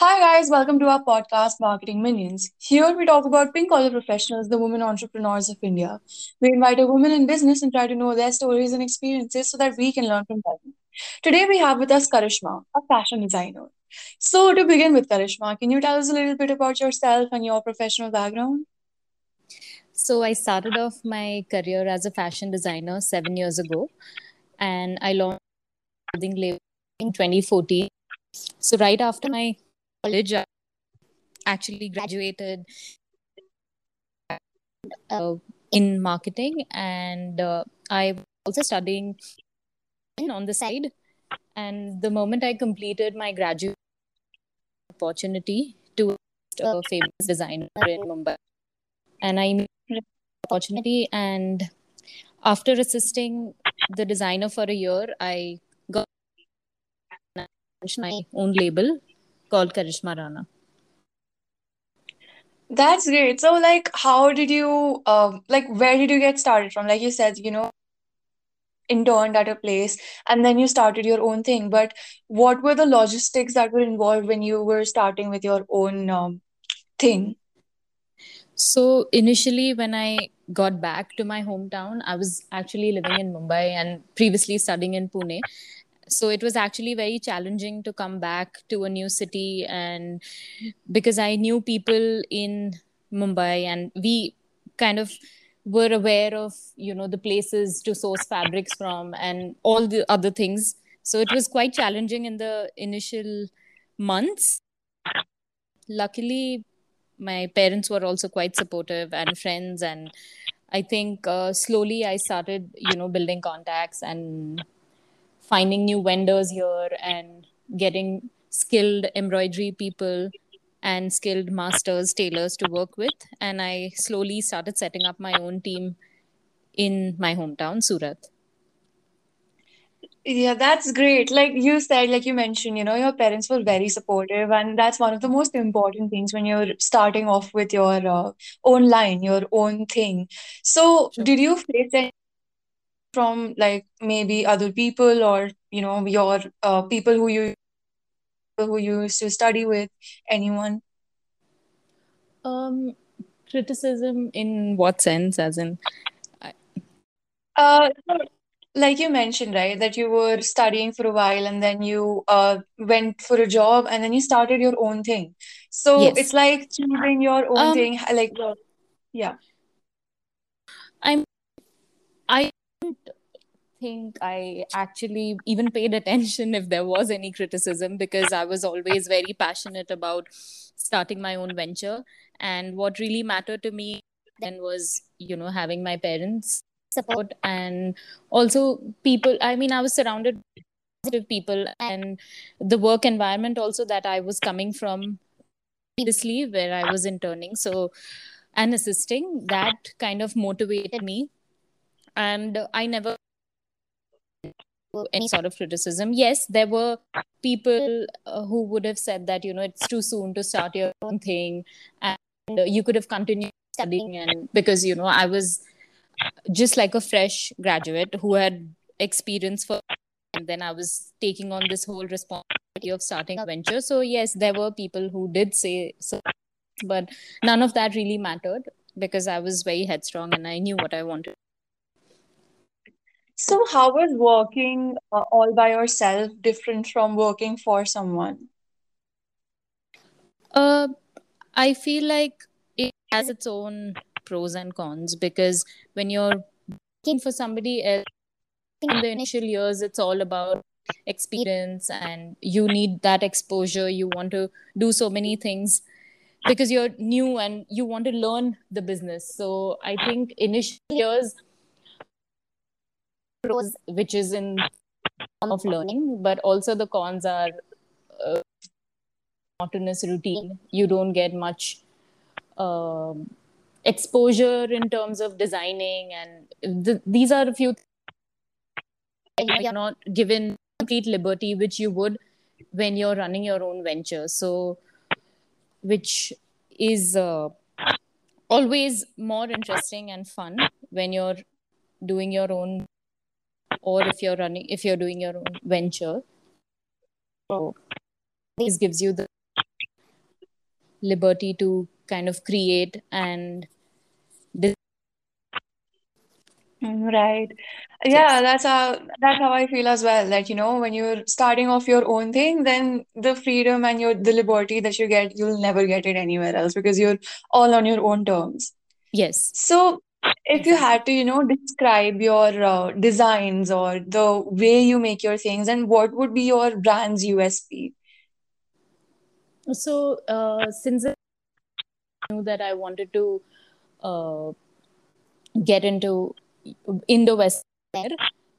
Hi, guys, welcome to our podcast, Marketing Minions. Here we talk about pink collar professionals, the women entrepreneurs of India. We invite a woman in business and try to know their stories and experiences so that we can learn from them. Today we have with us Karishma, a fashion designer. So, to begin with, Karishma, can you tell us a little bit about yourself and your professional background? So, I started off my career as a fashion designer seven years ago, and I launched clothing label in 2014. So, right after my college, I actually graduated uh, in marketing, and uh, I was also studying on the side. And the moment I completed my graduate opportunity to a famous designer in Mumbai, and I opportunity. And after assisting the designer for a year, I got my own label called Karishma Rana. That's great. So, like, how did you, um, like, where did you get started from? Like you said, you know, interned at a place and then you started your own thing. But what were the logistics that were involved when you were starting with your own um, thing? So, initially, when I got back to my hometown, I was actually living in Mumbai and previously studying in Pune so it was actually very challenging to come back to a new city and because i knew people in mumbai and we kind of were aware of you know the places to source fabrics from and all the other things. So it was quite challenging in the initial months. Luckily my parents were also quite supportive and friends and i think uh, slowly i started you know building contacts and finding new vendors here and getting skilled embroidery people and skilled masters tailors to work with. And i slowly started setting up my own team in my hometown surat. Yeah that's great. Like you said like you mentioned you know your parents were very supportive and that's one of the most important things when you're starting off with your uh, own line your own thing. So sure. did you face any from like maybe other people or you know your uh, people who you who you used to study with anyone? Um criticism in what sense? As in I... uh like you mentioned right that you were studying for a while and then you uh went for a job and then you started your own thing. So yes. it's like choosing your own um thing like yeah i'm i don't think i actually even paid attention if there was any criticism because i was always very passionate about starting my own venture. And what really mattered to me then was you know having my parents support and also people i mean i was surrounded by positive people and the work environment also that i was coming from previously where i was interning. So and assisting that kind of motivated me and i never any sort of criticism. Yes there were people uh, who would have said that you know it's too soon to start your own thing. And uh, you could have continued studying and because you know i was just like a fresh graduate who had experience for and then i was taking on this whole responsibility of starting a venture. So yes there were people who did say so but none of that really mattered because i was very headstrong and i knew what i wanted so how was working uh, all by yourself different from working for someone? Uh i feel like it has its own pros and cons because when you're working for somebody else in the initial years it's all about experience and you need that exposure. You want to do so many things because you're new and you want to learn the business. So i think initial years pros which is in form of learning but also the cons are uh, monotonous routine. You don't get much um, exposure in terms of designing and th- these are a few you're not given complete liberty which you would when you're running your own venture. So which is uh, always more interesting and fun when you're doing your own or if you're running if you're doing your own venture so this gives you the liberty to kind of create and Mm, Right. Yeah, yes that's how that's how I feel as well. That, you know, when you're starting off your own thing, then the freedom and your the liberty that you get, you'll never get it anywhere else because you're all on your own terms. yes So, if you had to, you know, describe your uh, designs or the way you make your things, and what would be your brand's USP? so uh, since i knew that i wanted to uh, get into indo-western wear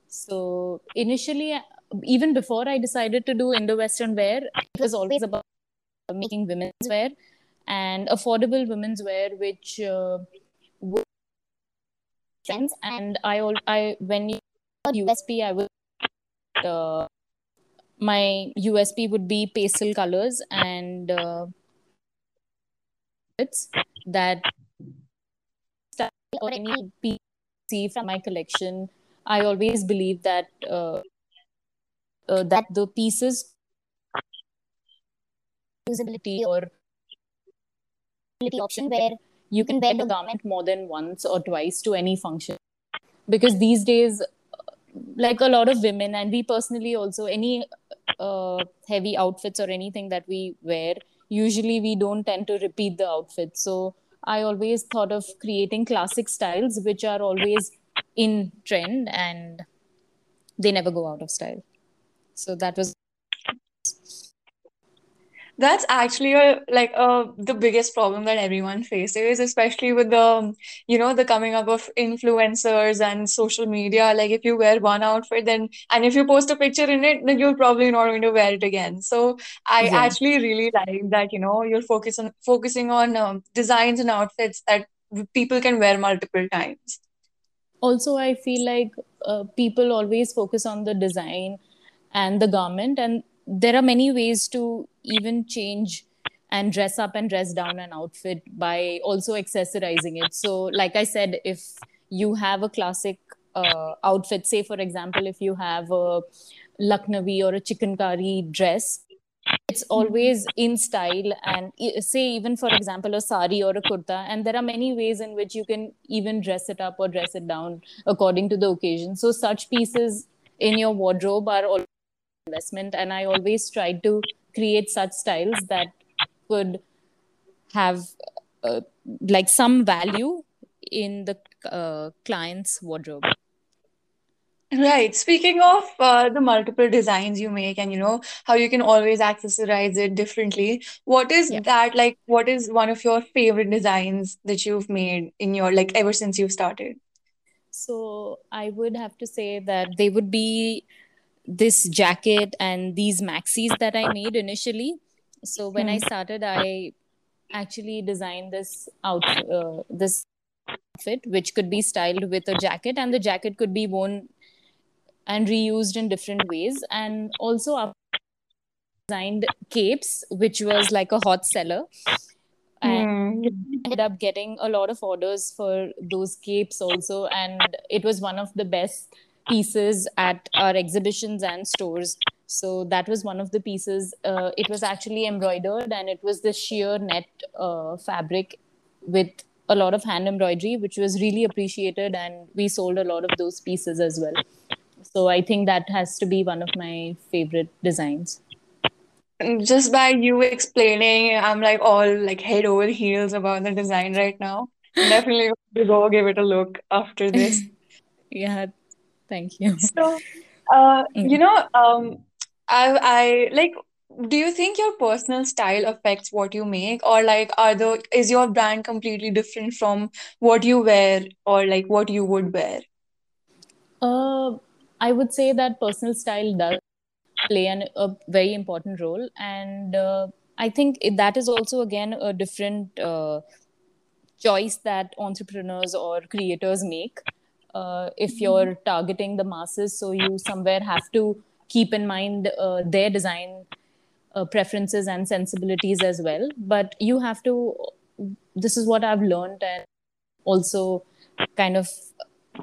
so initially even before i decided to do indo-western wear it was always about making women's wear and affordable women's wear which uh, and i all i when you usp i would uh, my usp would be pastel colors and uh, it's that style or any piece from my collection. I always believe that uh, uh, that the pieces usability or option where you can wear the garment more than once or twice to any function. Because these days like a lot of women and we personally also any uh, heavy outfits or anything that we wear usually we don't tend to repeat the outfit. So i always thought of creating classic styles which are always in trend and they never go out of style. So that was That's actually a like uh the biggest problem that everyone faces, especially with the you know the coming up of influencers and social media. Like if you wear one outfit, then and if you post a picture in it, then you're probably not going to wear it again. So I yeah actually really like that, you know, you're focus on focusing on um, designs and outfits that people can wear multiple times. also i feel like uh, people always focus on the design and the garment and there are many ways to even change and dress up and dress down an outfit by also accessorizing it. So like i said if you have a classic uh, outfit say for example if you have a lucknowi or a chikankari dress it's always in style and say even for example a sari or a kurta and there are many ways in which you can even dress it up or dress it down according to the occasion. So such pieces in your wardrobe are always investment and i always tried to create such styles that could have uh, like some value in the uh, client's wardrobe Right. Speaking of uh, the multiple designs you make and you know how you can always accessorize it differently, what is yeah that like? What is one of your favorite designs that you've made in your like ever since you've started? so i would have to say that they would be this jacket and these maxis that I made initially. So when I Hmm. started, I actually designed this outfit, uh, this outfit, which could be styled with a jacket, and the jacket could be worn and reused in different ways. And also, I designed capes, which was like a hot seller. And Hmm. ended up getting a lot of orders for those capes also and it was one of the best pieces at our exhibitions and stores so that was one of the pieces uh, it was actually embroidered and it was the sheer net uh, fabric with a lot of hand embroidery which was really appreciated and we sold a lot of those pieces as well so i think that has to be one of my favorite designs Just by you explaining, I'm like all like head over heels about the design right now. Definitely go give it a look after this. yeah thank you So, uh, Yeah. you know, um, I I like, do you think your personal style affects what you make, or like, are the is your brand completely different from what you wear or like what you would wear? Uh, I would say that personal style does play an, a very important role, and uh, I think that is also again a different uh, choice that entrepreneurs or creators make. Uh, if Mhm. you're targeting the masses, so you somewhere have to keep in mind uh, their design uh, preferences and sensibilities as well. But you have to. This is what I've learned, and also kind of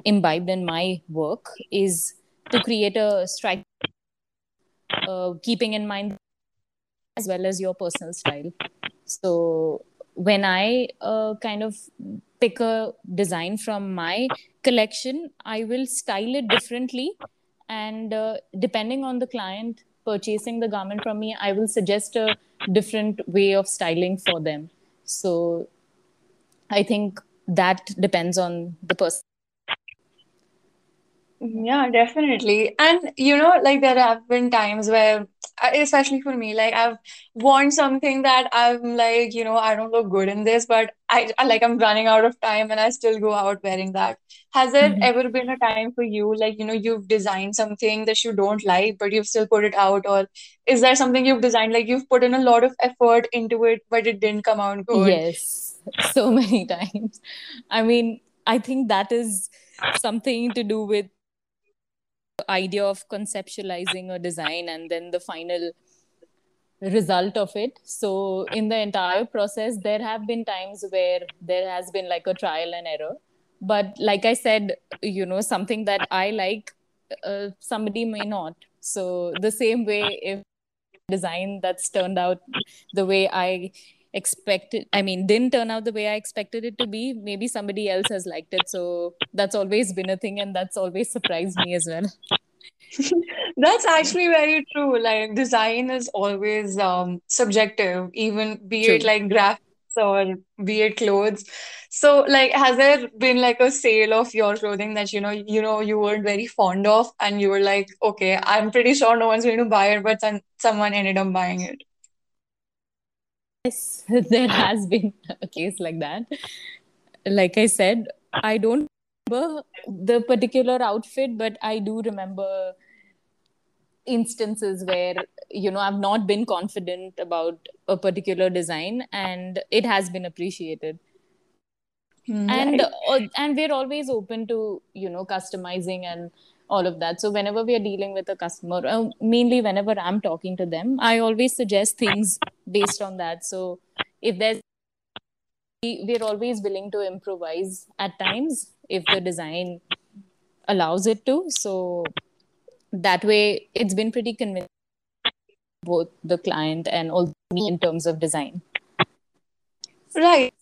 imbibed in my work is to create a strike uh, keeping in mind as well as your personal style So when I uh, kind of pick a design from my collection, I will style it differently. And uh, depending on the client purchasing the garment from me, I will suggest a different way of styling for them. So I think that depends on the person. Yeah, definitely. And you know, like there have been times where, especially for me, like I've worn something that I'm like, you know, I don't look good in this, but I I- like I'm running out of time and I still go out wearing that. Has there Mhm. ever been a time for you, like, you know, you've designed something that you don't like, but you've still put it out, or is there something you've designed, like you've put in a lot of effort into it, but it didn't come out good? Yes, so many times. I mean, I think that is something to do with idea of conceptualizing a design and then the final result of it. So, in the entire process, there have been times where there has been like a trial and error. But, like I said, you know, something that I like, uh, somebody may not. So, the same way, if design that's turned out the way I expected, I mean, didn't turn out the way I expected it to be, maybe somebody else has liked it. So, that's always been a thing, and that's always surprised me as well. That's actually very true. Like design is always um subjective, even be it like graphics or be it clothes. So like has there been like a sale of your clothing that you know you know you weren't very fond of and you were like, okay, I'm pretty sure no one's going to buy it, but some someone ended up buying it. Yes, there has been a case like that. Like I said, I don't remember the particular outfit, but I do remember instances where, you know, I've not been confident about a particular design and it has been appreciated. Hmm, And uh, and we're always open to, you know, customizing and all of that. So whenever we are dealing with a customer, uh, mainly whenever I'm talking to them, I always suggest things based on that. So if there's we- we're always willing to improvise at times if the design allows it to. So that way, it's been pretty convincing both the client and also me in terms of design. Right.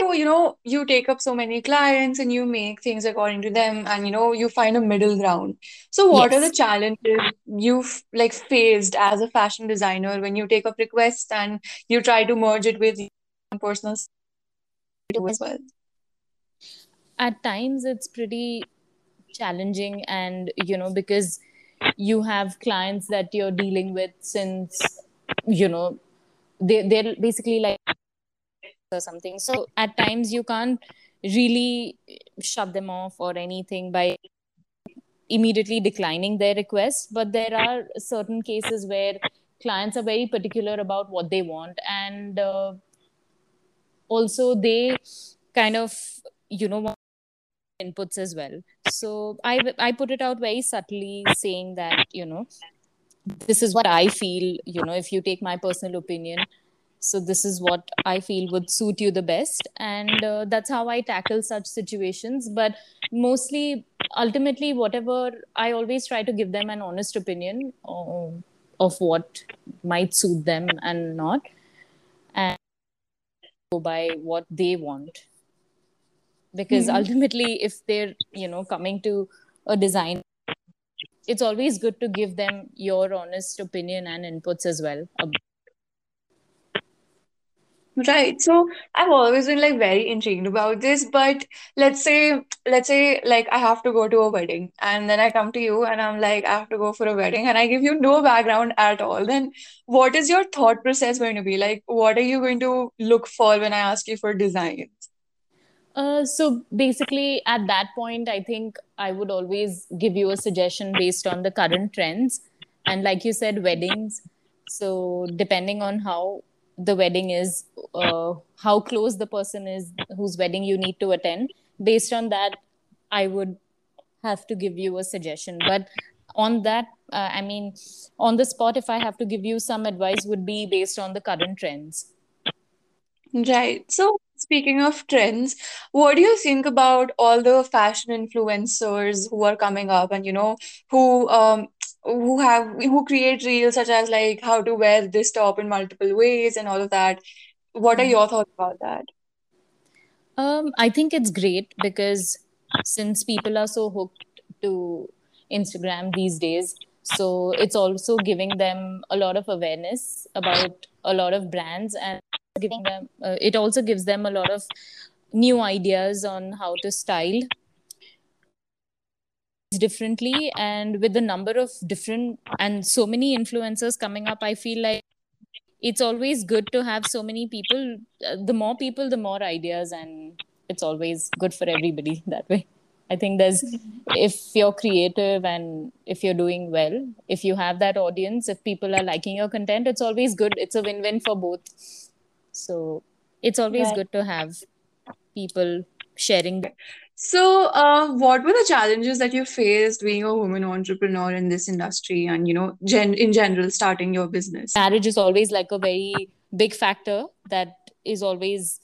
So, you know, you take up so many clients and you make things according to them and you know, you find a middle ground. So what are the challenges you've like faced as a fashion designer when you take up requests and you try to merge it with your own personal as well? At times, it's pretty challenging, and you know, because you have clients that you're dealing with since you know they they're basically like or something. So at times you can't really shut them off or anything by immediately declining their request. But there are certain cases where clients are very particular about what they want, and uh, also they kind of you know want inputs as well. So I I put it out very subtly, saying that you know this is what I feel. You know, if you take my personal opinion, so this is what i feel would suit you the best. And uh, that's how i tackle such situations. But mostly ultimately whatever i always try to give them an honest opinion uh, of what might suit them and not. And go by what they want. Because Hmm. ultimately if they're you know coming to a design it's always good to give them your honest opinion and inputs as well Right. So I've always been like very intrigued about this, but let's say, let's say like I have to go to a wedding and then I come to you and I'm like, I have to go for a wedding and I give you no background at all. Then what is your thought process going to be? Like, what are you going to look for when I ask you for designs? Uh, so basically, at that point, I think I would always give you a suggestion based on the current trends. And like you said, weddings. So depending on how the wedding is, uh, how close the person is whose wedding you need to attend, based on that, I would have to give you a suggestion. But on that, uh, I mean, on the spot, if I have to give you some advice, would be based on the current trends. Right. So, speaking of trends, what do you think about all the fashion influencers who are coming up and you know who um who have who create reels such as like how to wear this top in multiple ways and all of that? what are your thoughts about that? Um, I think it's great because since people are so hooked to Instagram these days, so it's also giving them a lot of awareness about a lot of brands and giving them uh, it also gives them a lot of new ideas on how to style differently and with the number of different and so many influencers coming up i feel like it's always good to have so many people. Uh, the more people the more ideas and it's always good for everybody that way. I think there's if you're creative and if you're doing well if you have that audience if people are liking your content it's always good. It's a win-win for both. So it's always Right. good to have people sharing So, uh, what were the challenges that you faced being a woman entrepreneur in this industry and, you know, gen in general, starting your business? marriage is always like a very big factor that is always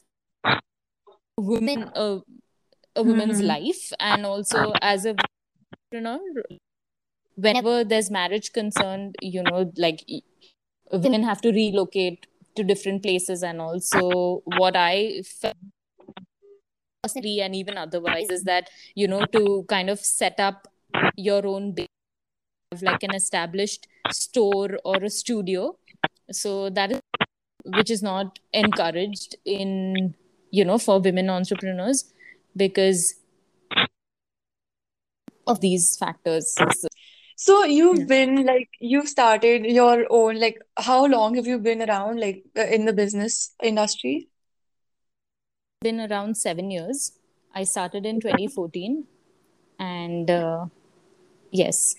women a, a woman's Mhm. life and also as a entrepreneur whenever there's marriage concerned you know like women have to relocate to different places and also what i felt and even otherwise is that you know to kind of set up your own like an established store or a studio so that is which is not encouraged in you know for women entrepreneurs because of these factors So, So, you've Yeah. been like, you've started your own, like, how long have you been around, like, uh, in the business industry? Been around seven years. I started in 2014 and uh, yes.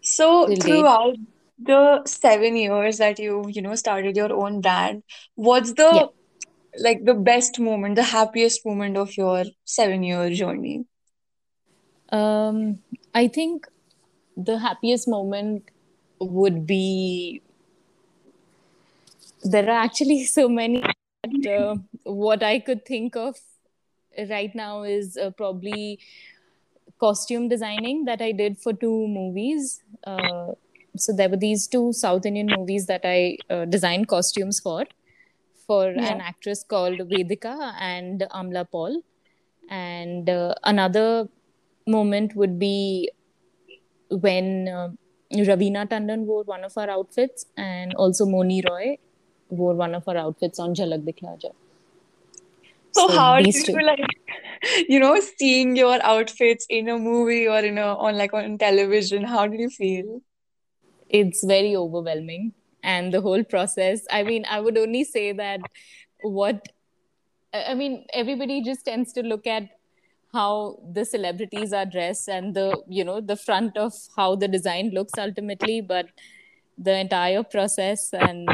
So, till date. throughout the seven years that you, you know, started your own brand, what's the yeah. like the best moment, the happiest moment of your seven-year journey? um i think the happiest moment would be there are actually so many but, uh, what i could think of right now is uh, probably costume designing that i did for two movies uh, so there were these two south indian movies that i uh, designed costumes for for Yeah. an actress called vedika and amala paul and uh, another moment would be when uh, Raveena Tandon wore one of our outfits, and also Mouni Roy wore one of her outfits on Jhalak Dikhla Ja. So, So how do you two. like, you know, seeing your outfits in a movie or in a on like on television? How did you feel? It's very overwhelming, and the whole process. I mean, I would only say that what I mean, everybody just tends to look at how the celebrities are dressed and the you know the front of how the design looks ultimately, but the entire process and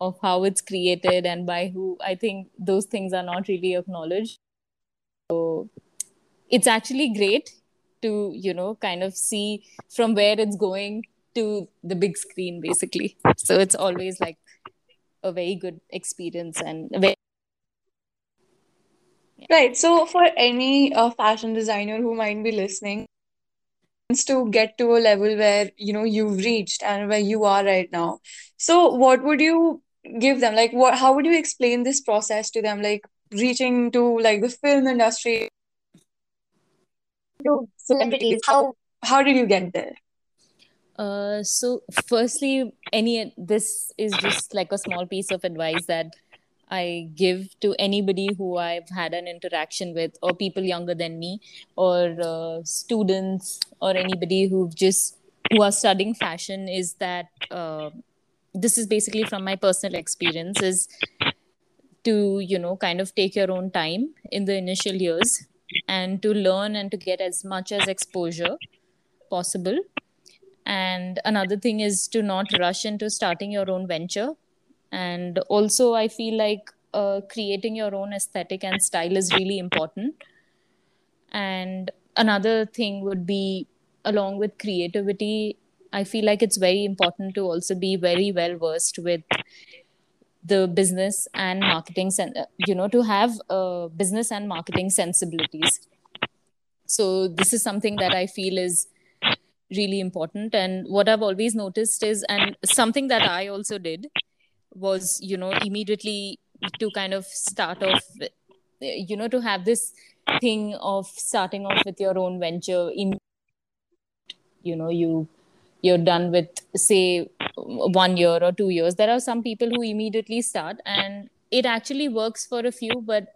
of how it's created and by who i think those things are not really acknowledged so it's actually great to you know kind of see from where it's going to the big screen basically so it's always like a very good experience and very Right. So, for any uh, fashion designer who might be listening, to get to a level where, you know, you've reached and where you are right now. So, what would you give them? Like, what, how would you explain this process to them? Like, reaching to like the film industry, to celebrities. How how did you get there? Uh, so firstly, any this is just like a small piece of advice that I give to anybody who I've had an interaction with, or people younger than me, or uh, students, or anybody who've just who are studying fashion. Is that uh, this is basically from my personal experience is to you know kind of take your own time in the initial years and to learn and to get as much as exposure possible. And another thing is to not rush into starting your own venture. And also i feel like uh, creating your own aesthetic and style is really important. And another thing would be along with creativity i feel like it's very important to also be very well versed with the business and marketing sen- uh, you know to have uh, business and marketing sensibilities. So this is something that i feel is really important. And what i've always noticed is and something that i also did was you know immediately to kind of start off you know to have this thing of starting off with your own venture in you know you you're done with say one year or two years. There are some people who immediately start and it actually works for a few but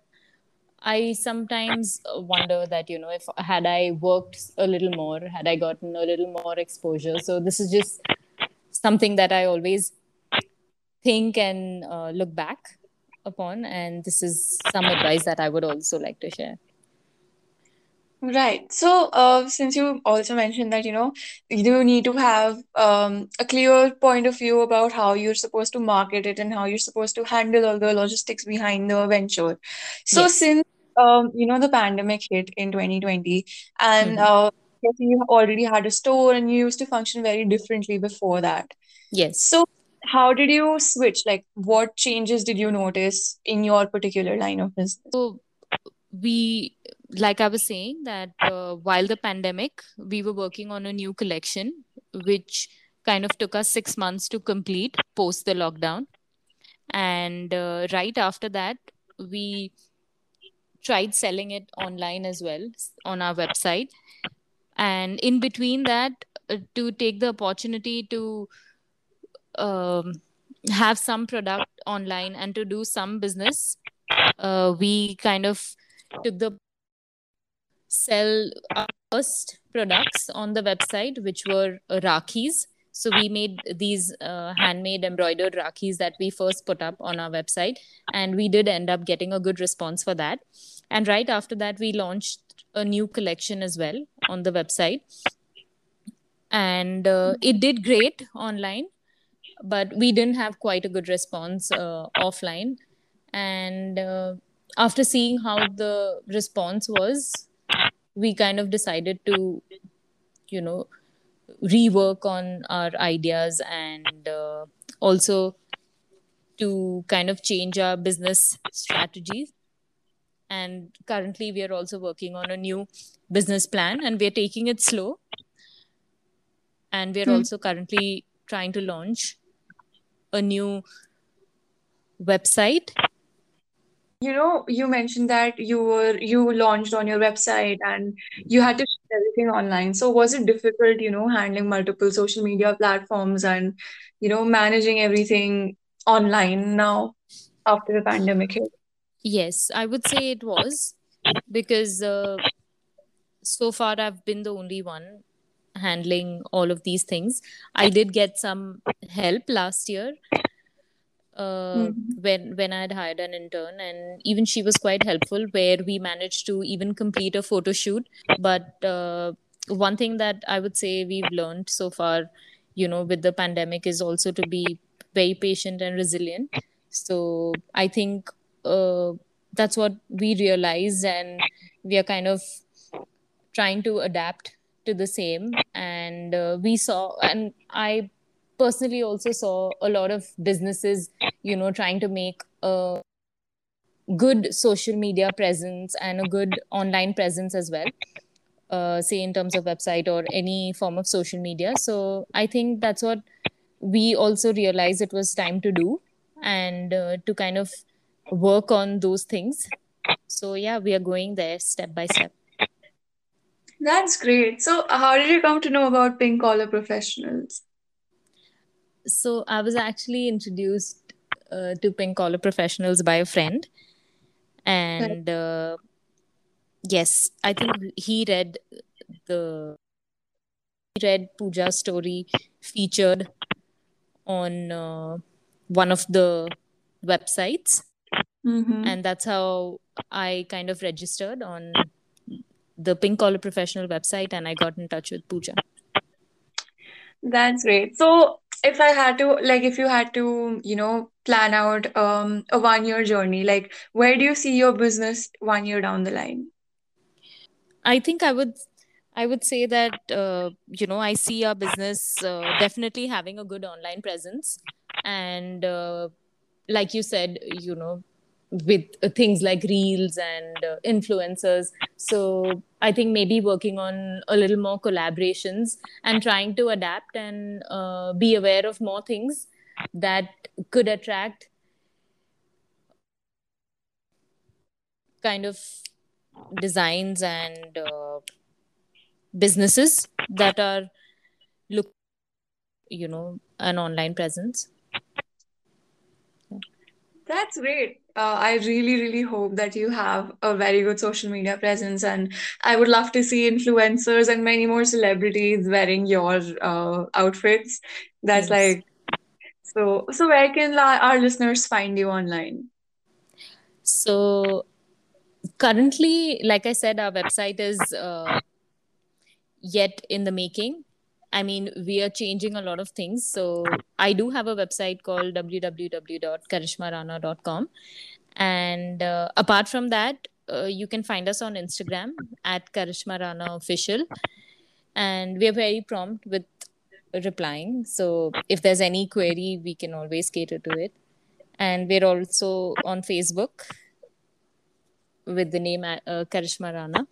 i sometimes wonder that you know if had i worked a little more had i gotten a little more exposure. So this is just something that i always think and uh, look back upon and this is some advice that i would also like to share Right. So, uh, since you also mentioned that, you know, you need to have um, a clear point of view about how you're supposed to market it and how you're supposed to handle all the logistics behind the venture. So, yes since um, you know, the pandemic hit in 2020, and hmm uh, you already had a store and you used to function very differently before that. yes So, how did you switch? Like, what changes did you notice in your particular line of business? so we like i was saying that uh, while the pandemic we were working on a new collection which kind of took us 6 months to complete post the lockdown. And uh, right after that we tried selling it online as well on our website. And in between that uh, to take the opportunity to um, have some product online and to do some business uh, we kind of took the sell our first products on the website, which were uh, Rakhis. So we made these uh, handmade embroidered Rakhis that we first put up on our website, and we did end up getting a good response for that. And right after that, we launched a new collection as well on the website, and uh, it did great online, but we didn't have quite a good response uh, offline. And uh, after seeing how the response was, we kind of decided to you know rework on our ideas and uh, also to kind of change our business strategies. And currently we are also working on a new business plan and we're taking it slow. And we're Hmm. also currently trying to launch a new website You know, you mentioned that you were you launched on your website and you had to ship everything online. So was it difficult, you know, handling multiple social media platforms and, you know, managing everything online now after the pandemic hit? yes i would say it was because uh, so far I've been the only one handling all of these things. I did get some help last year uh, Mhm. when when I had hired an intern, and even she was quite helpful. Where we managed to even complete a photo shoot. But uh, one thing that I would say we've learned so far, you know, with the pandemic, is also to be very patient and resilient. So I think uh, that's what we realized, and we are kind of trying to adapt to the same and uh, we saw and i personally also saw a lot of businesses you know trying to make a good social media presence and a good online presence as well uh, say in terms of website or any form of social media so i think that's what we also realized it was time to do and uh, to kind of work on those things so yeah we are going there step by step That's great. So how did you come to know about pink collar professionals? So I was actually introduced uh, to pink collar professionals by a friend, and uh, yes, I think he read the he read Pooja's story featured on uh, one of the websites, Mm-hmm. and that's how I kind of registered on the pink collar professional website, and I got in touch with Pooja. That's great. So if I had to, like, if you had to, you know, plan out um a one year journey, like, where do you see your business one year down the line? I think I would I would say that uh, you know I see our business uh, definitely having a good online presence, and uh, like you said, you know, with uh, things like reels and uh, influencers. So I think maybe working on a little more collaborations and trying to adapt and uh, be aware of more things that could attract kind of designs and uh, businesses that are look you know an online presence That's great. Uh, I really, really hope that you have a very good social media presence, and I would love to see influencers and many more celebrities wearing your uh, outfits. That's yes like so. So where can la- our listeners find you online? so currently like i said our website is uh, yet in the making i mean we are changing a lot of things. So i do have a website called www.karishmarana.com and uh, apart from that uh, you can find us on instagram at karishma rana official. And we are very prompt with replying. So if there's any query we can always cater to it. And we're also on facebook with the name uh, karishma rana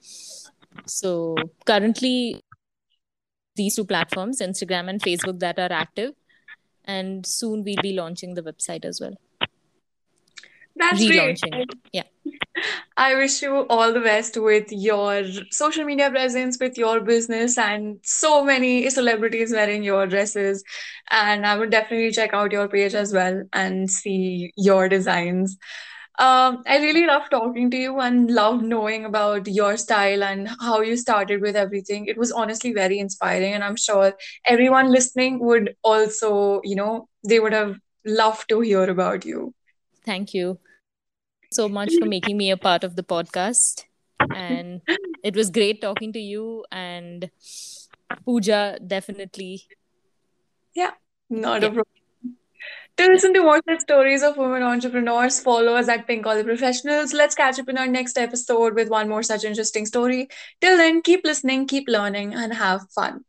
so currently these two platforms instagram and facebook that are active and soon we'll be launching the website as well That's great. relaunching it yeah I wish you all the best with your social media presence, with your business, and so many celebrities wearing your dresses. And I would definitely check out your page as well and see your designs. Um, I really love talking to you and love knowing about your style and how you started with everything. It was honestly very inspiring, and I'm sure everyone listening would also, you know, they would have loved to hear about you. thank you so much for making me a part of the podcast and it was great talking to you and pooja definitely Yeah, not a problem. To listen to more such stories of women entrepreneurs, follow us at Pink Collar Professionals. Let's catch up in our next episode with one more such interesting story. Till then, keep listening, keep learning, and have fun.